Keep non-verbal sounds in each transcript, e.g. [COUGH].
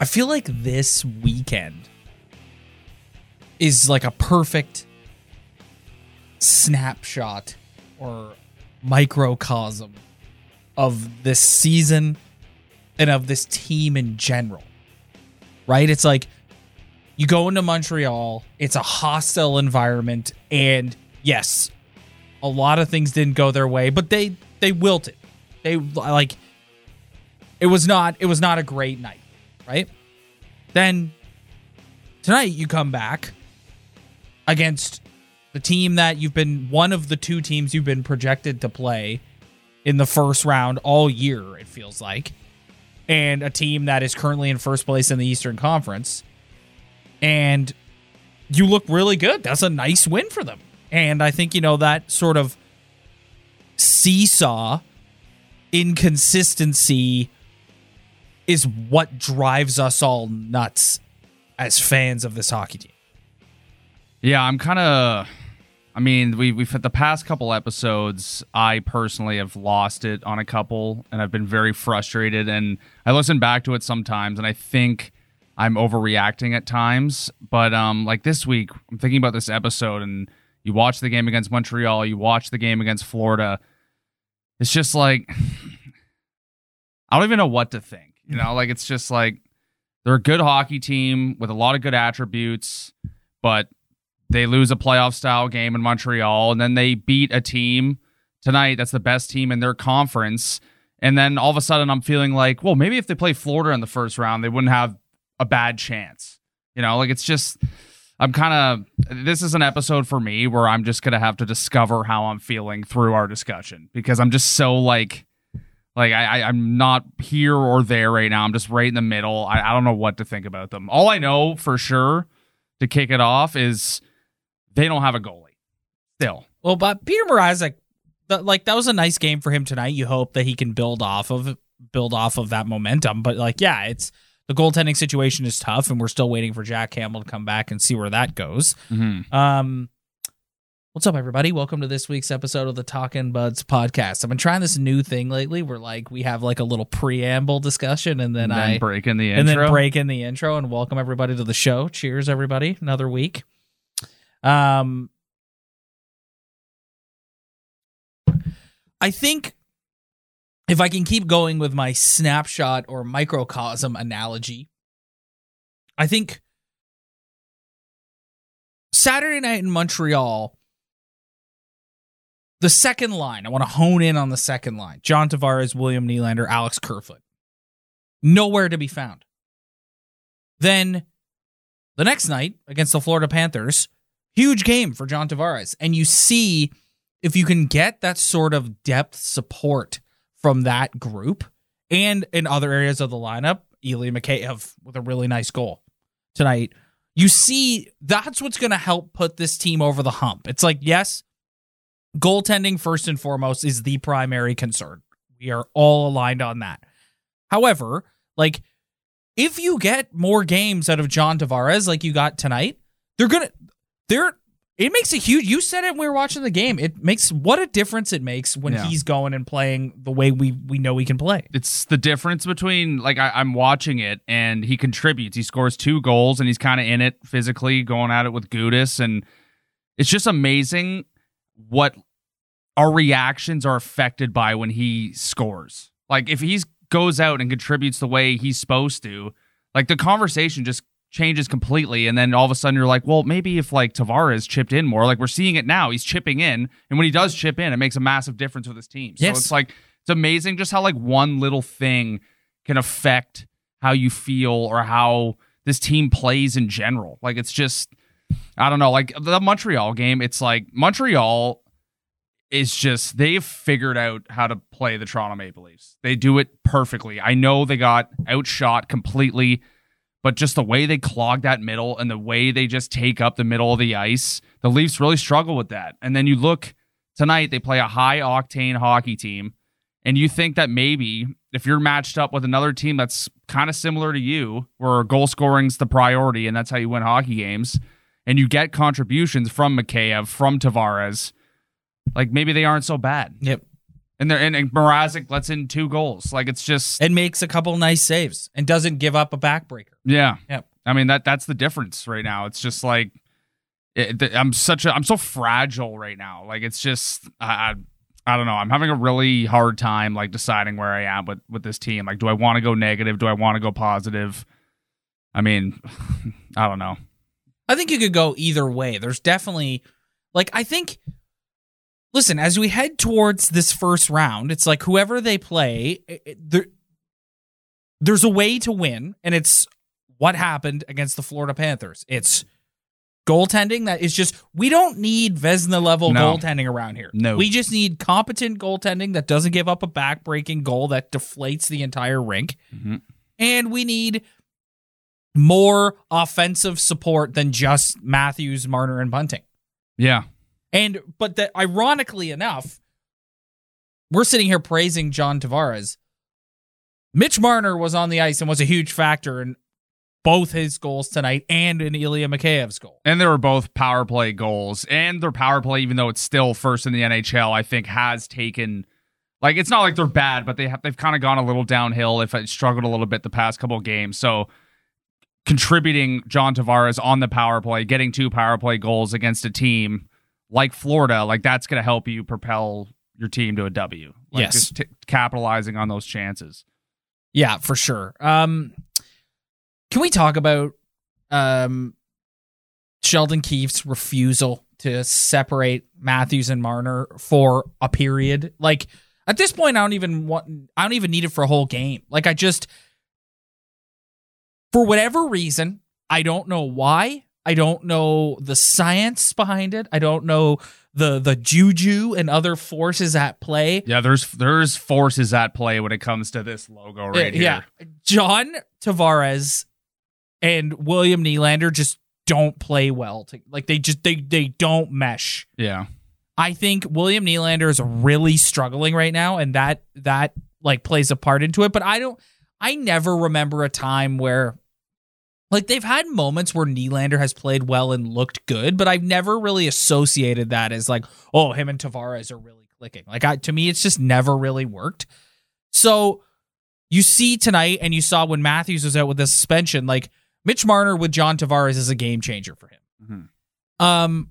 I feel like this weekend is like a perfect snapshot or microcosm of this season and of this team in general. Right? It's like you go into Montreal, it's a hostile environment and yes, a lot of things didn't go their way, but they they wilted. They like it was not it was not a great night, right? Then tonight you come back against the team that you've been one of the two teams you've been projected to play in the first round all year, it feels like. And a team that is currently in first place in the Eastern Conference. And you look really good. That's a nice win for them. And I think, you know, that sort of seesaw inconsistency is what drives us all nuts as fans of this hockey team. Yeah, I'm kind of. I mean, we, we've had the past couple episodes. I personally have lost it on a couple, and I've been very frustrated. And I listen back to it sometimes, and I think I'm overreacting at times. But um, like this week, I'm thinking about this episode, and you watch the game against Montreal, you watch the game against Florida. It's just like [SIGHS] I don't even know what to think. You know, like it's just like they're a good hockey team with a lot of good attributes, but they lose a playoff style game in Montreal and then they beat a team tonight that's the best team in their conference. And then all of a sudden I'm feeling like, well, maybe if they play Florida in the first round, they wouldn't have a bad chance. You know, like it's just I'm kind of this is an episode for me where I'm just going to have to discover how I'm feeling through our discussion because I'm just so like like I, I am not here or there right now. I'm just right in the middle. I, I don't know what to think about them. All I know for sure to kick it off is they don't have a goalie. Still. Well, but Petr Mrazek, like that was a nice game for him tonight. You hope that he can build off of build off of that momentum. But like, yeah, it's the goaltending situation is tough, and we're still waiting for Jack Campbell to come back and see where that goes. Mm-hmm. Um, what's up, everybody? Welcome to this week's episode of the Talking Buds podcast. I've been trying this new thing lately, where like we have like a little preamble discussion, and then, And then I break in the and intro. then break in the intro and welcome everybody to the show. Cheers, everybody! Another week. Um, I think if I can keep going with my snapshot or microcosm analogy, I think Saturday night in Montreal, the second line, I want to hone in on the second line John Tavares, William Nylander, Alex Kerfoot. Nowhere to be found. Then the next night against the Florida Panthers, huge game for John Tavares. And you see if you can get that sort of depth support from that group and in other areas of the lineup, Ilya Mikheyev with a really nice goal tonight. You see, that's what's going to help put this team over the hump. It's like, yes, goaltending first and foremost is the primary concern. We are all aligned on that. However, like if you get more games out of John Tavares like you got tonight, they're gonna they're it makes a huge you said it when we were watching the game. It makes what a difference it makes when Yeah. he's going and playing the way we we know he can play. it's the difference between like I, I'm watching it and he contributes. He scores two goals and he's kind of in it physically, going at it with Gudas, and it's just amazing what our reactions are affected by when he scores. Like if he goes out and contributes the way he's supposed to, like the conversation just changes completely. And then all of a sudden you're like, well, maybe if like Tavares chipped in more, like we're seeing it now, he's chipping in, and when he does chip in, it makes a massive difference with his team. So it's like it's amazing just how like one little thing can affect how you feel or how this team plays in general. Like it's just I don't know, like the Montreal game, it's like Montreal is just they've figured out how to play the Toronto Maple Leafs. They do it perfectly. I know they got outshot completely, but just the way they clog that middle and the way they just take up the middle of the ice, the Leafs really struggle with that. And then you look tonight, they play a high octane hockey team, and you think that maybe if you're matched up with another team that's kind of similar to you, where goal scoring's the priority and that's how you win hockey games, and you get contributions from Mikheyev, from Tavares, like maybe they aren't so bad. Yep. And, and, and Mrazek lets in two goals. Like it's just and makes a couple nice saves and doesn't give up a backbreaker. Yeah. Yep. I mean that that's the difference right now. It's just like it, I'm such a I'm so fragile right now. Like it's just I, I don't know. I'm having a really hard time like deciding where I am with with this team. Like do I want to go negative? Do I want to go positive? I mean, [SIGHS] I don't know. I think you could go either way. There's definitely like I think listen, as we head towards this first round, it's like whoever they play, it, it, there, there's a way to win, and it's what happened against the Florida Panthers. It's goaltending that is just we don't need Vezina level No. goaltending around here. No. We just need competent goaltending that doesn't give up a back-breaking goal that deflates the entire rink. Mhm. And we need more offensive support than just Matthews, Marner, and Bunting. Yeah. And but that ironically enough, we're sitting here praising John Tavares. Mitch Marner was on the ice and was a huge factor in both his goals tonight and in Ilya Mikheyev's goal. And they were both power play goals. And their power play, even though it's still first in the NHL, I think has taken like it's not like they're bad, but they have they've kind of gone a little downhill. If it struggled a little bit the past couple of games. So contributing John Tavares on the power play, getting two power play goals against a team like Florida, like that's gonna help you propel your team to a W. Like Yes. just t- capitalizing on those chances. Yeah, for sure. Um can we talk about um Sheldon Keefe's refusal to separate Matthews and Marner for a period? Like at this point I don't even want I don't even need it for a whole game. Like I just for whatever reason, I don't know why. I don't know the science behind it. I don't know the the juju and other forces at play. Yeah, there's there's forces at play when it comes to this logo right here. yeah. John Tavares and William Nylander just don't play well. To, like they just they they don't mesh. Yeah. I think William Nylander is really struggling right now, and that that like plays a part into it. But I don't. I never remember a time where. Like they've had moments where Nylander has played well and looked good, but I've never really associated that as like, oh, him and Tavares are really clicking. Like I, to me, it's just never really worked. So you see tonight, and you saw when Matthews was out with the suspension, like Mitch Marner with John Tavares is a game changer for him. Mhm. Um,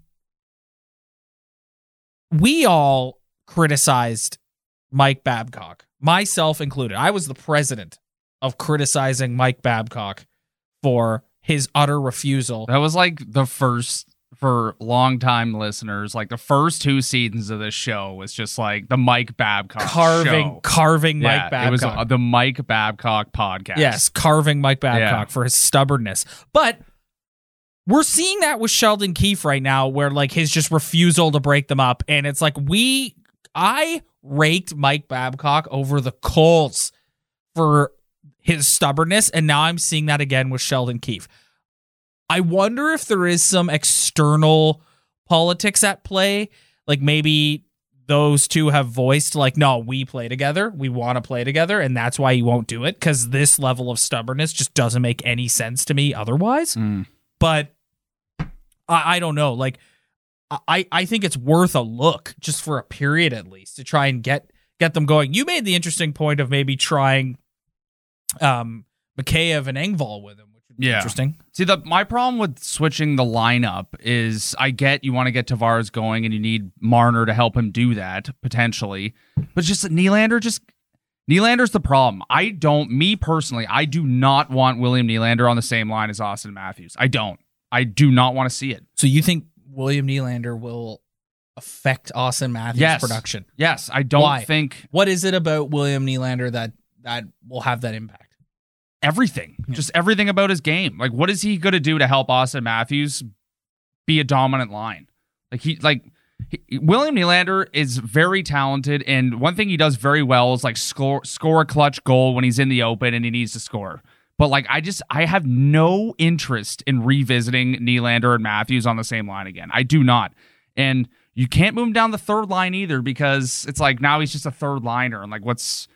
we all criticized Mike Babcock, myself included. I was the president of criticizing Mike Babcock for his utter refusal. That was like the first for longtime listeners, like the first two seasons of this show was just like the Mike Babcock carving show. carving Yeah, Mike Babcock. It was uh, the Mike Babcock podcast. Yes, carving Mike Babcock Yeah. for his stubbornness. But we're seeing that with Sheldon Keefe right now, where like his just refusal to break them up. And it's like we I raked Mike Babcock over the coals for his stubbornness, and now I'm seeing that again with Sheldon Keefe. I wonder if there is some external politics at play. Like maybe those two have voiced like, no, we play together. We want to play together, and that's why you won't do it because this level of stubbornness just doesn't make any sense to me otherwise. Mm. But I, I don't know. Like, I I think it's worth a look just for a period at least to try and get get them going. You made the interesting point of maybe trying um Mikheyev and Engvall with him, which would be Yeah. interesting. See, the my problem with switching the lineup is I get you want to get Tavares going and you need Marner to help him do that potentially, but just Nylander just Nylander's the problem. I don't, me personally, I do not want William Nylander on the same line as Austin Matthews. I don't. I do not want to see it. So you think William Nylander will affect Austin Matthews' Yes. production? Yes, I don't Why? think What is it about William Nylander that that will have that impact? everything, just everything about his game. Like, what is he going to do to help Austin Matthews be a dominant line? Like he, like he, William Nylander is very talented, and one thing he does very well is like score score a clutch goal when he's in the open and he needs to score. But like, I just I have no interest in revisiting Nylander and Matthews on the same line again. I do not, and you can't move him down the third line either because it's like now he's just a third liner, and like what's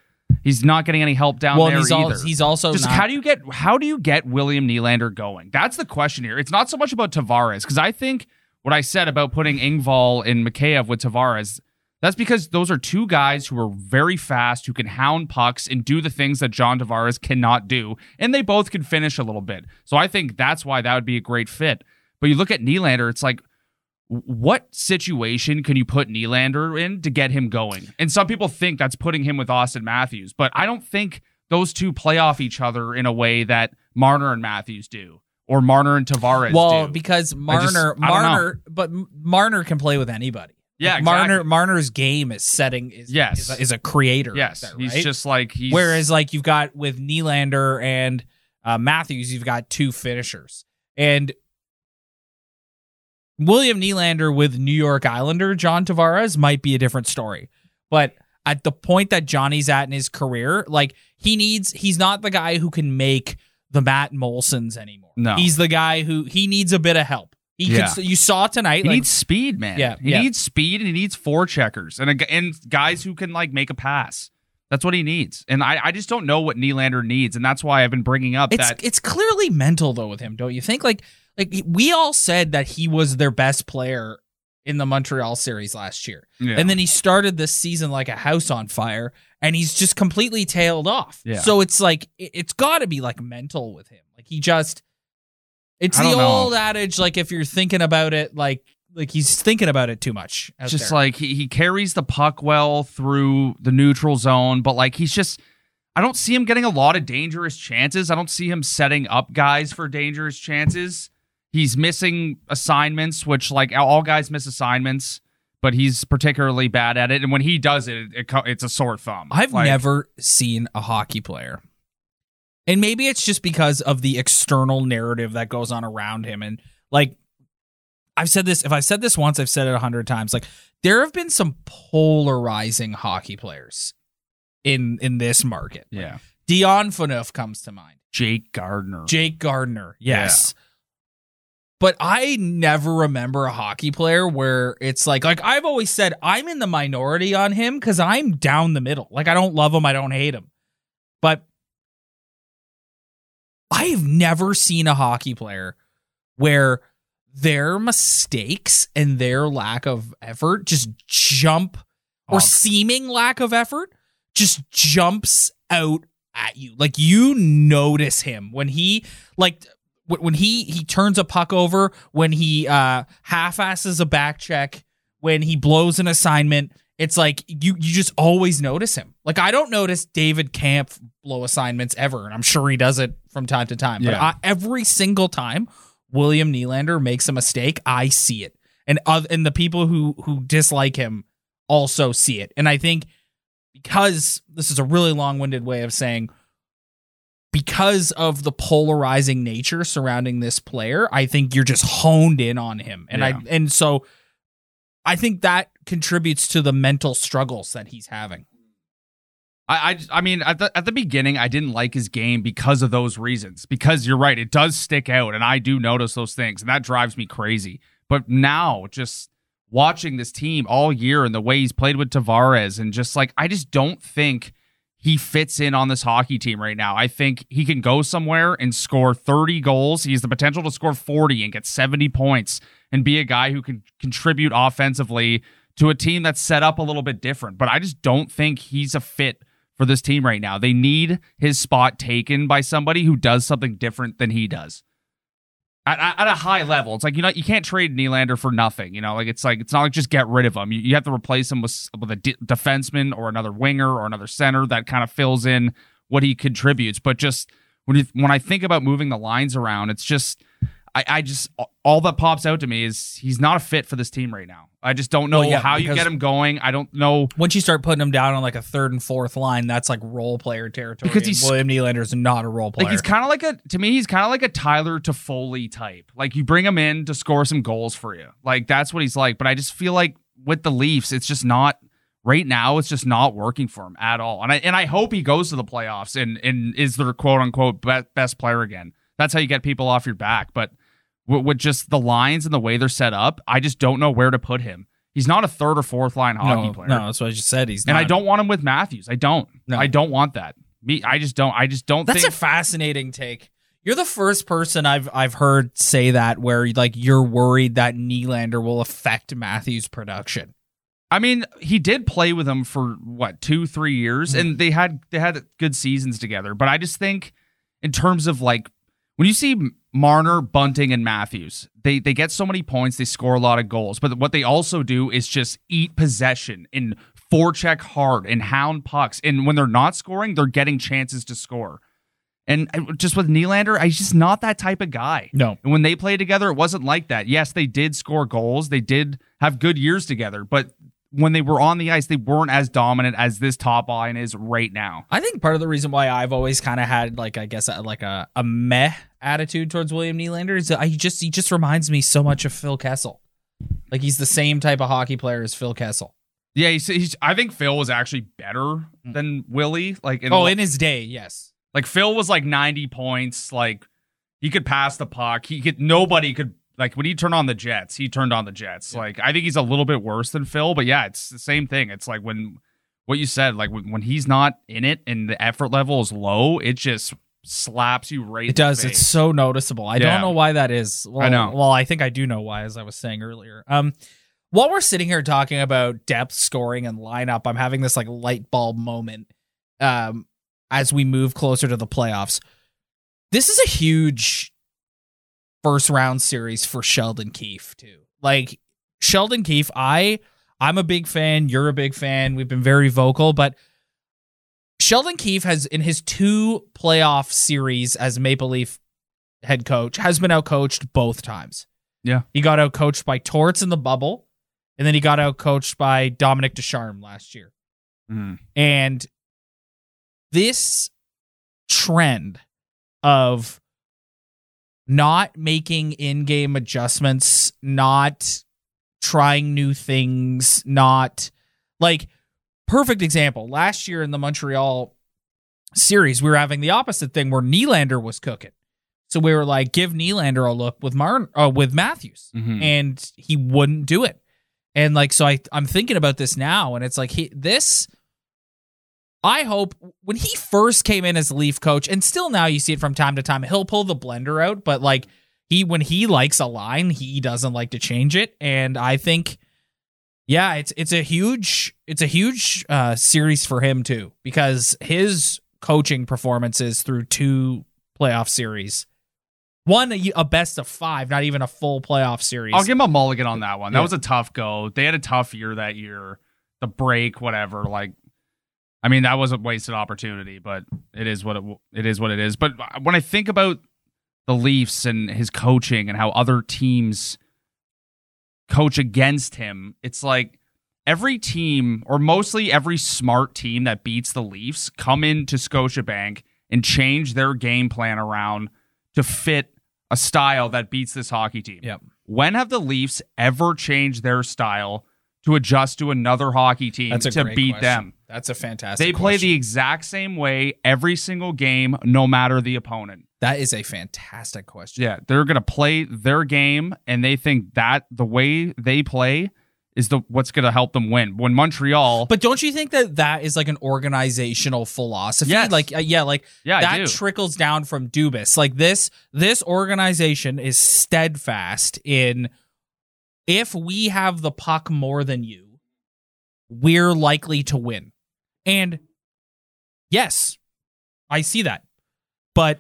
he's not getting any help down well, there he's either. al- he's also Just not, how do you get how do you get William Nylander going? That's the question here. It's not so much about Tavares because I think what I said about putting Engvall and Mikheyev with Tavares, That's because those are two guys who are very fast, who can hound pucks and do the things that John Tavares cannot do. And they both can finish a little bit. So I think that's why that would be a great fit. But you look at Nylander, it's like, what situation can you put Nylander in to get him going? And some people think that's putting him with Austin Matthews, but I don't think those two play off each other in a way that Marner and Matthews do or Marner and Tavares well, do. because Marner, Marner, but Marner can play with anybody. Yeah, like exactly. Marner Marner's game is setting is Yes. is, a, is a creator. yes, there, he's just like he's Whereas like you've got with Nylander and uh, Matthews, you've got two finishers. And William Nylander with New York Islander John Tavares might be a different story. But at the point that Johnny's at in his career, like he needs he's not the guy who can make the Matt Moulsons anymore. No. He's the guy who he needs a bit of help. He Yeah. could, you saw tonight He like, needs speed, man. Yeah, he yeah. needs speed and he needs forecheckers and a, and guys who can like make a pass. That's what he needs. And I, I just don't know what Nylander needs, and that's why I've been bringing up It's that. it's clearly mental though with him, don't you think? Like like we all said that he was their best player in the Montreal series last year. Yeah. And then he started this season like a house on fire and he's just completely tailed off. Yeah. So it's like it- it's got to be like mental with him. Like he just it's the know. old adage like if you're thinking about it like like he's thinking about it too much. just there. like he, he carries the puck well through the neutral zone, but like he's just I don't see him getting a lot of dangerous chances. I don't see him setting up guys for dangerous chances. He's missing assignments, which like all guys miss assignments, but he's particularly bad at it. And when he does it, it co- it's a sore thumb. I've Like, never seen a hockey player. And maybe it's just because of the external narrative that goes on around him. And like, I've said this, if I've said this once, I've said it a hundred times. Like, there have been some polarizing hockey players in in this market. Yeah. Dion Phaneuf comes to mind. Jake Gardiner. Jake Gardiner, yes. But I never remember a hockey player where it's like like I've always said I'm in the minority on him cuz I'm down the middle. Like I don't love him, I don't hate him. But I've never seen a hockey player where their mistakes and their lack of effort just jump or seeming lack of effort just jumps out at you. Like you notice him when he like when he he turns a puck over, when he uh half-asses a back check, when he blows an assignment, it's like you you just always notice him. Like I don't notice David Kampf blow assignments ever, and I'm sure he does it from time to time. But I, every single time William Nylander makes a mistake, I see it, and oth- and the people who who dislike him also see it. And I think because this is a really long-winded way of saying because of the polarizing nature surrounding this player, I think you're just honed in on him. And Yeah. I and so I think that contributes to the mental struggles that he's having. I, I, I mean, at the at the beginning, I didn't like his game because of those reasons. Because you're right, it does stick out, and I do notice those things, and that drives me crazy. But now, just watching this team all year and the way he's played with Tavares, and just like I just don't think he fits in on this hockey team right now. I think he can go somewhere and score 30 goals. He has the potential to score 40 and get 70 points and be a guy who can contribute offensively to a team that's set up a little bit different. But I just don't think he's a fit for this team right now. They need his spot taken by somebody who does something different than he does. At, at, a high level, it's like you know you can't trade Nylander for nothing. You know, like it's like it's not like just get rid of him. You, you have to replace him with with a de- defenseman or another winger or another center that kind of fills in what he contributes. But just when you, when I think about moving the lines around, it's just I, I just all that pops out to me is he's not a fit for this team right now. I just don't know Well, yeah, how you get him going. I don't know Once you start putting him down on like a third and fourth line, that's like role player territory. Because he's- William Nylander's not a role player. Like he's kind of like a to me he's kind of like a Tyler Toffoli type. Like you bring him in to score some goals for you. Like that's what he's like. But I just feel like with the Leafs, it's just not right now. It's just not working for him at all. And I and I hope he goes to the playoffs and and is their quote unquote be- best player again. That's how you get people off your back. But with, with just the lines and the way they're set up, I just don't know where to put him. He's not a third or fourth line hockey no, player. no, that's what I just said. He's and not. I don't want him with Matthews. I don't. No. I don't want that. Me, I just don't. I just don't. That's think, a fascinating take. You're the first person I've I've heard say that where like you're worried that Nylander will affect Matthews' production. I mean, he did play with them for what two, three years, Mm-hmm. and they had they had good seasons together. But I just think, in terms of like when you see Marner, Bunting, and Matthews, they they get so many points, they score a lot of goals. But what they also do is just eat possession and forecheck hard and hound pucks. And when they're not scoring, they're getting chances to score. And just with Nylander, he's just not that type of guy. No. And when they played together, it wasn't like that. Yes, they did score goals. They did have good years together, but when they were on the ice, they weren't as dominant as this top line is right now. I think part of the reason why I've always kind of had like I guess like a, a meh attitude towards William Nylander is I just he just reminds me so much of Phil Kessel. Like he's the same type of hockey player as Phil Kessel. Yeah, he's, he's I think Phil was actually better mm. than Willie. Like, in, oh, in his day, yes. like Phil was like 90 points. Like, he could pass the puck. He could, nobody could, like, when he turned on the Jets, he turned on the Jets. Like, I think he's a little bit worse than Phil, but yeah, it's the same thing. It's like when, what you said, like, when, when he's not in it and the effort level is low, it just slaps you right It does. It's so noticeable. I Yeah. don't know why that is. Well, I know. Well, I think I do know why, as I was saying earlier. Um, while we're sitting here talking about depth scoring and lineup, I'm having this like light bulb moment. Um, as we move closer to the playoffs, this is a huge first round series for Sheldon Keefe too. Like Sheldon Keefe, I I'm a big fan. You're a big fan. We've been very vocal, but Sheldon Keefe has in his two playoff series as Maple Leaf head coach has been outcoached both times. Yeah. He got outcoached by Torts in the bubble, and then he got outcoached by Dominic Ducharme last year. Mhm. And this trend of not making in-game adjustments, not trying new things, not like perfect example. Last year in the Montreal series, we were having the opposite thing where Nylander was cooking. So we were like, give Nylander a look with Marn uh, with Matthews, Mhm. and he wouldn't do it. And like, so I I'm thinking about this now, and it's like he this. I hope when he first came in as Leaf coach, and still now you see it from time to time, he'll pull the blender out, but like he when he likes a line, he doesn't like to change it. And I think, yeah, it's it's a huge it's a huge uh, series for him too because his coaching performances through two playoff series, one a, a best of five, not even a full playoff series. I'll give him a mulligan on that one. That Yeah. was a tough go. They had a tough year that year. The break, whatever. Like, I mean, that was a wasted opportunity, but it is what it, it is. What it is. But when I think about the Leafs and his coaching and how other teams coach against him, it's like every team, or mostly every smart team that beats the Leafs, come into Scotiabank and change their game plan around to fit a style that beats this hockey team. Yep. When have the Leafs ever changed their style to adjust to another hockey team to beat question. them? That's a fantastic. They play question. the exact same way every single game, no matter the opponent. That is a fantastic question. Yeah, they're gonna play their game, and they think that the way they play is the what's gonna help them win. When Montreal, But don't you think that that is like an organizational philosophy? Yes. Like, uh, yeah, like yeah, that trickles down from Dubas. Like this, this organization is steadfast in if we have the puck more than you, we're likely to win. And yes, I see that, but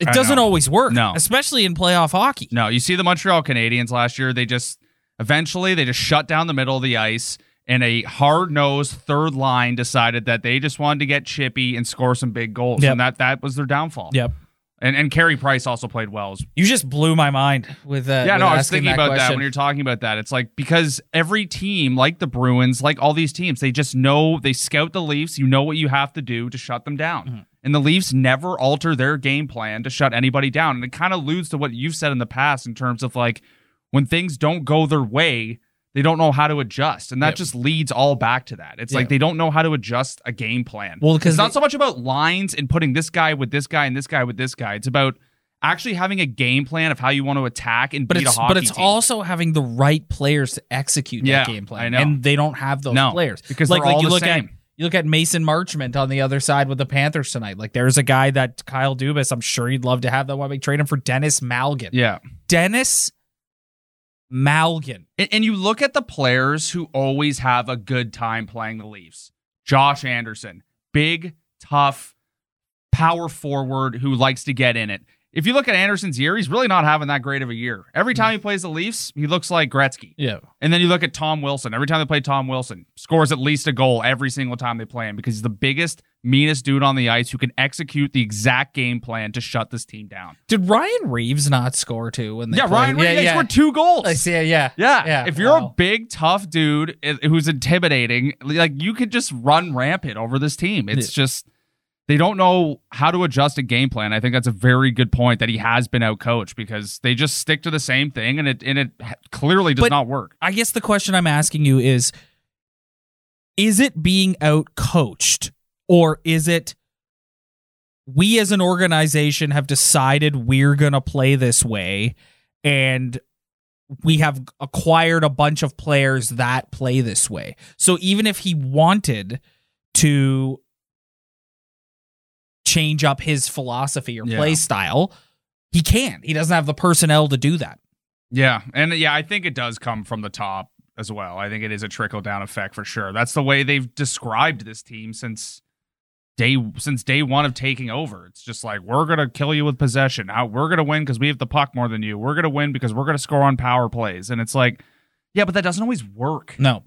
it I doesn't know. always work. No. especially in playoff hockey. No, you see the Montreal Canadiens last year, they just eventually they just shut down the middle of the ice and a hard-nosed third line decided that they just wanted to get chippy and score some big goals. Yep. And that that was their downfall. Yep. And and Carey Price also played well. You just blew my mind with uh, yeah, with no, I was thinking about that when you're talking about that. It's like because every team, like the Bruins, like all these teams, they just know they scout the Leafs. You know what you have to do to shut them down. Mm-hmm. And the Leafs never alter their game plan to shut anybody down. And it kind of alludes to what you've said in the past in terms of like when things don't go their way, they don't know how to adjust. And that just leads all back to that. It's Yeah. like they don't know how to adjust a game plan. Well, because it's not they- so much about lines and putting this guy with this guy and this guy with this guy. It's about actually having a game plan of how you want to attack and but beat it's a hockey but it's team. also having the right players to execute Yeah, that game plan. And they don't have those No, players because like they're like all you the look same. at you look at Mason Marchment on the other side with the Panthers tonight. Like there's a guy that Kyle Dubas, I'm sure he'd love to have that one. We trade him for Denis Malgin. Yeah. Denis Malgin. And, and you look at the players who always have a good time playing the Leafs. Josh Anderson, big, tough, power forward who likes to get in it. If you look at Anderson's year, he's really not having that great of a year. Every time mm. he plays the Leafs, he looks like Gretzky. Yeah. And then you look at Tom Wilson. Every time they play Tom Wilson, scores at least a goal every single time they play him because he's the biggest, meanest dude on the ice who can execute the exact game plan to shut this team down. Did Ryan Reaves not score too when they yeah, played? Ryan Reaves yeah, yeah. scored two goals. I see. Yeah. Yeah. Yeah. If you're a big, tough dude who's intimidating, like you could just run rampant over this team. It's just they don't know how to adjust a game plan. I think that's a very good point that he has been out coached because they just stick to the same thing and it and it clearly does But- not work. I guess the question I'm asking you is is it being out coached or is it we as an organization have decided we're going to play this way and we have acquired a bunch of players that play this way. So even if he wanted to change up his philosophy or Yeah. play style, he can't. He doesn't have the personnel to do that. Yeah, and yeah, I think it does come from the top as well. I think it is a trickle down effect for sure. That's the way they've described this team since day since day one of taking over. It's just like we're gonna kill you with possession. How we're gonna win because we have the puck more than you. We're gonna win because we're gonna score on power plays. And it's like, yeah, but that doesn't always work. No.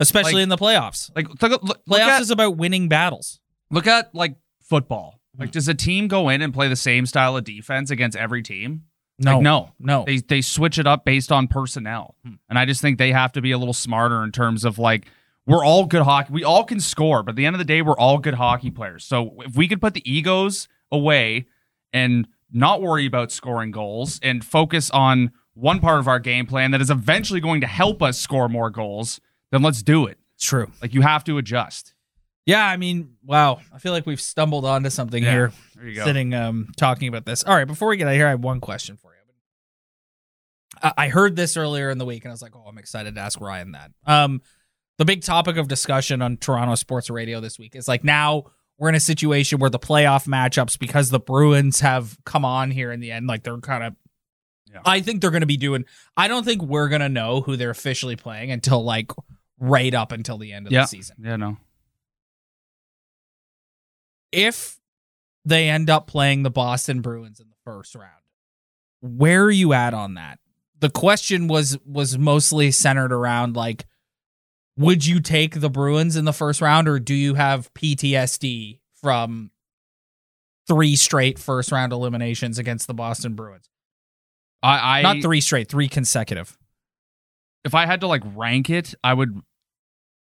Especially Like- in the playoffs. Like look, look, look Playoffs at is about winning battles. look at like football. Like, does a team go in and play the same style of defense against every team? No, Like, no. no. They they switch it up based on personnel. Hmm. And I just think they have to be a little smarter in terms of like we're all good hockey. We all can score, but at the end of the day, we're all good hockey players. So if we could put the egos away and not worry about scoring goals and focus on one part of our game plan that is eventually going to help us score more goals, then let's do it. it's true. Like you have to adjust. Yeah, I mean, wow. I feel like we've stumbled onto something Yeah, here There you go. sitting um talking about this. All right, before we get out of here, I have one question for you. I, I heard this earlier in the week and I was like, oh, I'm excited to ask Ryan that. Um the big topic of discussion on Toronto Sports Radio this week is like now we're in a situation where the playoff matchups, because the Bruins have come on here in the end, like they're kind of Yeah. I think they're gonna be doing I don't think we're gonna know who they're officially playing until like right up until the end of Yeah. the season. Yeah, no. If they end up playing the Boston Bruins in the first round, where are you at on that? The question was was mostly centered around like would you take the Bruins in the first round or do you have PTSD from three straight first round eliminations against the Boston Bruins? I, I Not three straight, three consecutive. if I had to like rank it, I would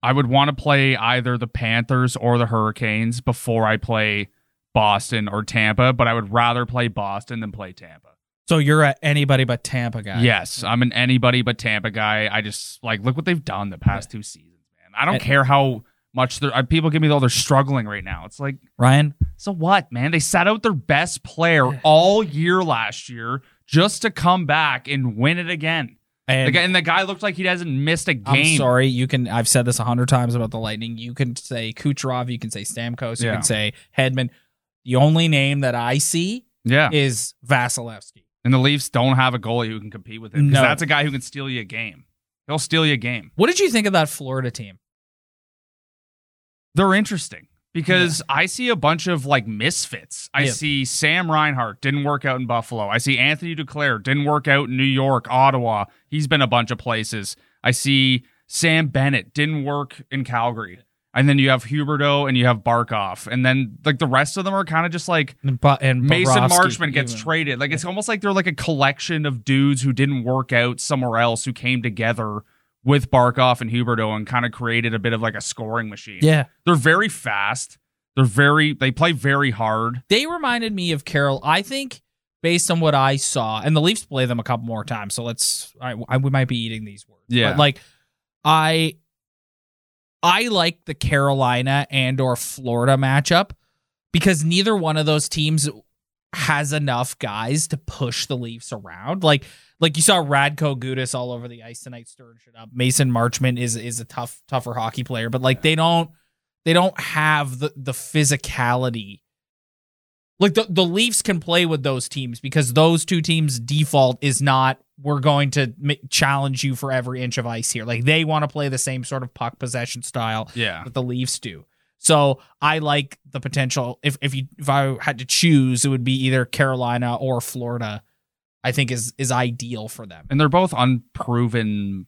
I would want to play either the Panthers or the Hurricanes before I play Boston or Tampa, but I would rather play Boston than play Tampa. So you're a anybody but Tampa guy. Yes, I'm an anybody but Tampa guy. I just like look what they've done the past two seasons, man. I don't And- care how much they're uh, people give me though they're struggling right now. It's like Ryan, so what, man? They sat out their best player [SIGHS] all year last year just to come back and win it again. And The guy, and the guy looked like he hasn't missed a I'm game. sorry. You can. I've said this a hundred times about the Lightning. You can say Kucherov. You can say Stamkos. You Yeah. can say Hedman. The only name that I see Yeah. is Vasilevskiy. And the Leafs don't have a goalie who can compete with him. No. that's a guy who can steal you a game. He'll steal you a game. What did you think of that Florida team? They're interesting because I see a bunch of like misfits. I Yeah. see Sam Reinhart didn't work out in Buffalo. I see Anthony Duclair didn't work out in New York, Ottawa. He's been a bunch of places. I see Sam Bennett didn't work in Calgary. And then you have Huberdeau and you have Barkov. And then like the rest of them are kind of just like And, Bu- and Mason Bobrovsky Marchment gets even. traded. Like it's almost like they're like a collection of dudes who didn't work out somewhere else who came together with Barkov and Huberdeau and kind of created a bit of like a scoring machine. Yeah, They're very fast. They're very they play very hard. they reminded me of Carol. I think based on what I saw, and the Leafs play them a couple more times. So let's. I, I we might be eating these words. Yeah. but like I. I like the Carolina and or Florida matchup because neither one of those teams has enough guys to push the Leafs around. Like like you saw Radko Gudas all over the ice tonight stirring shit up. Mason Marchment is is a tough tougher hockey player, but like they don't they don't have the the physicality. like the the Leafs can play with those teams because those two teams default is not we're going to ma- challenge you for every inch of ice here. Like they want to play the same sort of puck possession style Yeah. that the Leafs do. So I like the potential. If if you if I had to choose, it would be either Carolina or Florida. I think is is ideal for them. And they're both unproven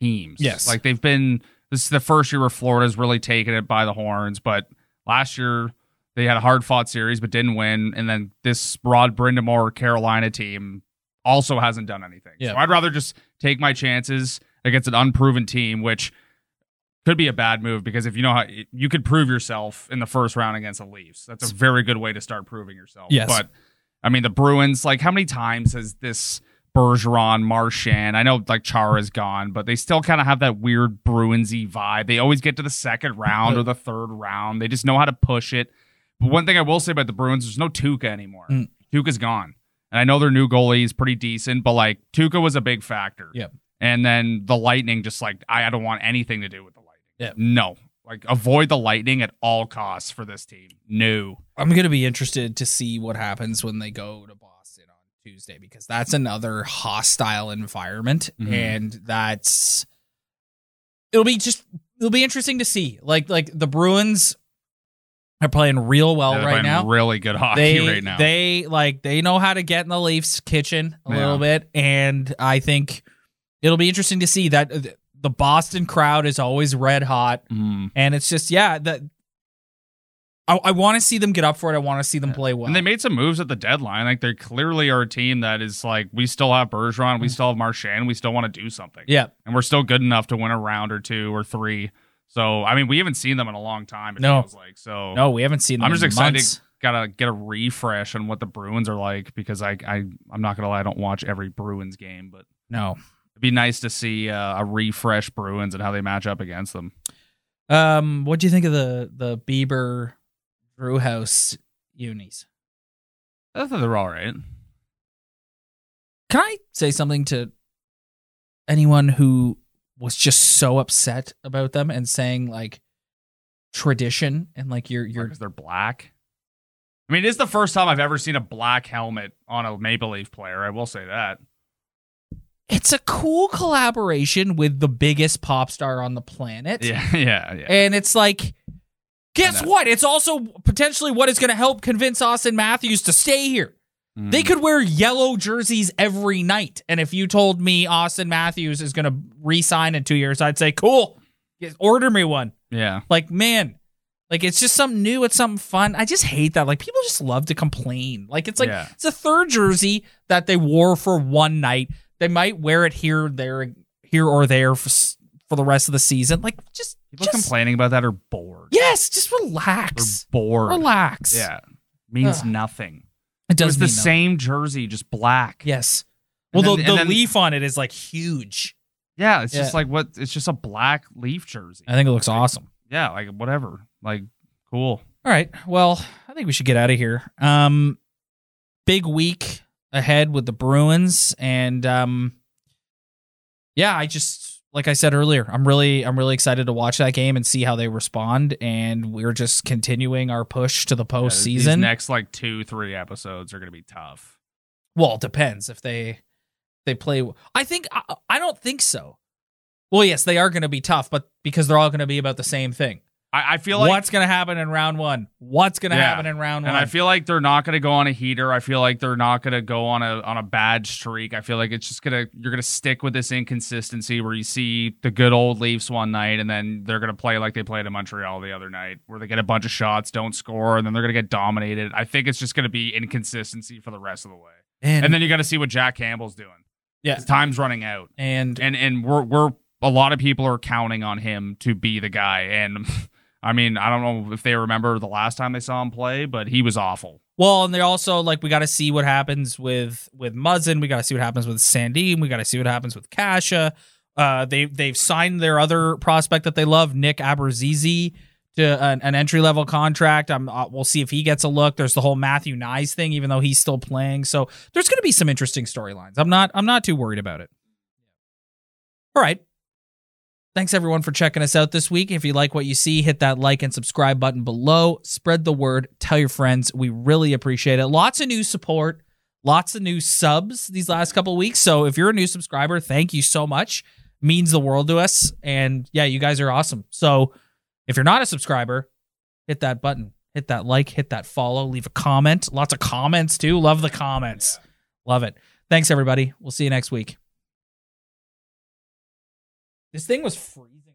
teams. Yes. Like they've been this is the first year where Florida's really taken it by the horns, but last year they had a hard fought series but didn't win. And then this Rod Brind'Amour Carolina team also hasn't done anything. Yeah. So I'd rather just take my chances against an unproven team, which could be a bad move because if you know how you could prove yourself in the first round against the Leafs, that's a very good way to start proving yourself. Yes. But I mean, the Bruins, like, how many times has this Bergeron, Marchand? I know like Chara's gone, but they still kind of have that weird Bruinsy vibe. They always get to the second round or the third round. They just know how to push it. But one thing I will say about the Bruins, there's no Tuukka anymore. Mm. Tuukka's gone. And I know their new goalie is pretty decent, but like Tuukka was a big factor. Yep. And then the Lightning, just like I, I don't want anything to do with the Lightning. Yep. No. Like avoid the Lightning at all costs for this team. No. I'm gonna be interested to see what happens when they go to Boston on Tuesday because that's another hostile environment, Mhm. and that's it'll be just it'll be interesting to see. Like like the Bruins are playing real well They're right now. Really good hockey they right now. they like they know how to get in the Leafs kitchen a Yeah. little bit, and I think it'll be interesting to see that the Boston crowd is always red hot. Mm. And it's just, yeah, that I, I want to see them get up for it. I want to see them Yeah. play well. And they made some moves at the deadline. Like they clearly are a team that is like we still have Bergeron, we still have Marchand, we still want to do something. yeah, And we're still good enough to win a round or two or three. So I mean, we haven't seen them in a long time. It No. feels like so. no, we haven't seen them. I'm just excited. months. Gotta get a refresh on what the Bruins are like because I I I'm not gonna lie, I don't watch every Bruins game, but No, it'd be nice to see uh, a refresh Bruins and how they match up against them. um, what do you think of the the Bieber Drew House unis? I thought they were all right. Can I say something to anyone who was just so upset about them and saying like tradition and like you're you're because they're black. I mean, it's the first time I've ever seen a black helmet on a Maple Leaf player. I will say that. It's a cool collaboration with the biggest pop star on the planet. Yeah, [LAUGHS] yeah, yeah. And it's like, guess what? It's also potentially what is going to help convince Austin Matthews to stay here. Mm. They could wear yellow jerseys every night. And if you told me Austin Matthews is going to re sign in two years, I'd say, cool, order me one. yeah. Like, man, like it's just something new. It's something fun. I just hate that. Like, people just love to complain. Like, it's like, Yeah. it's a third jersey that they wore for one night. They might wear it here, there, here or there for, for the rest of the season. Like, just, People just complaining about that are bored. Yes, just relax. bored. Relax. Yeah. Means Ugh. nothing. It does the nothing. same jersey, just black. Yes. Well, And the, then- the and then- leaf on it is like huge. Yeah, it's Yeah. just like what it's just a black leaf jersey. I think it looks awesome. Yeah, like whatever. Like cool. All right. Well, I think we should get out of here. Um, big week ahead with the Bruins, and um, yeah, I just like I said earlier, I'm really I'm really excited to watch that game and see how they respond. And we're just continuing our push to the Yeah, postseason. next like two, three episodes are gonna be tough. Well, it depends if they they play. I think I, I don't think so. Well, yes, they are going to be tough, but because they're all going to be about the same thing. I, I feel like What's going to happen in round one? What's going to Yeah. happen in round And one? I feel like they're not going to go on a heater. I feel like they're not going to go on a on a bad streak. I feel like it's just gonna you're gonna stick with this inconsistency where you see the good old Leafs one night, and then they're gonna play like they played in Montreal the other night, where they get a bunch of shots, don't score, and then they're gonna get dominated. I think it's just gonna be inconsistency for the rest of the way. and, And then you got to see what Jack Campbell's doing. yeah, time's running out, and and and we're we're a lot of people are counting on him to be the guy. And [LAUGHS] I mean, I don't know if they remember the last time they saw him play, but he was awful. well, and they also like we got to see what happens with with Muzzin. We got to see what happens with Sandin. We got to see what happens with Kase. Uh, they they've signed their other prospect that they love, Nick Abruzzese, to an, an entry level contract. I'm uh, we'll see if he gets a look. There's the whole Matthew Knies thing, even though he's still playing. So there's going to be some interesting storylines. I'm not I'm not too worried about it. All right. Thanks everyone for checking us out this week. If you like what you see, hit that like and subscribe button below. Spread the word, tell your friends. We really appreciate it. Lots of new support, lots of new subs these last couple of weeks. So if you're a new subscriber, thank you so much. Means the world to us. And yeah, you guys are awesome. So if you're not a subscriber, hit that button, hit that like, hit that follow, leave a comment. Lots of comments too. Love the comments. Love it. Thanks everybody. We'll see you next week. This thing was freezing.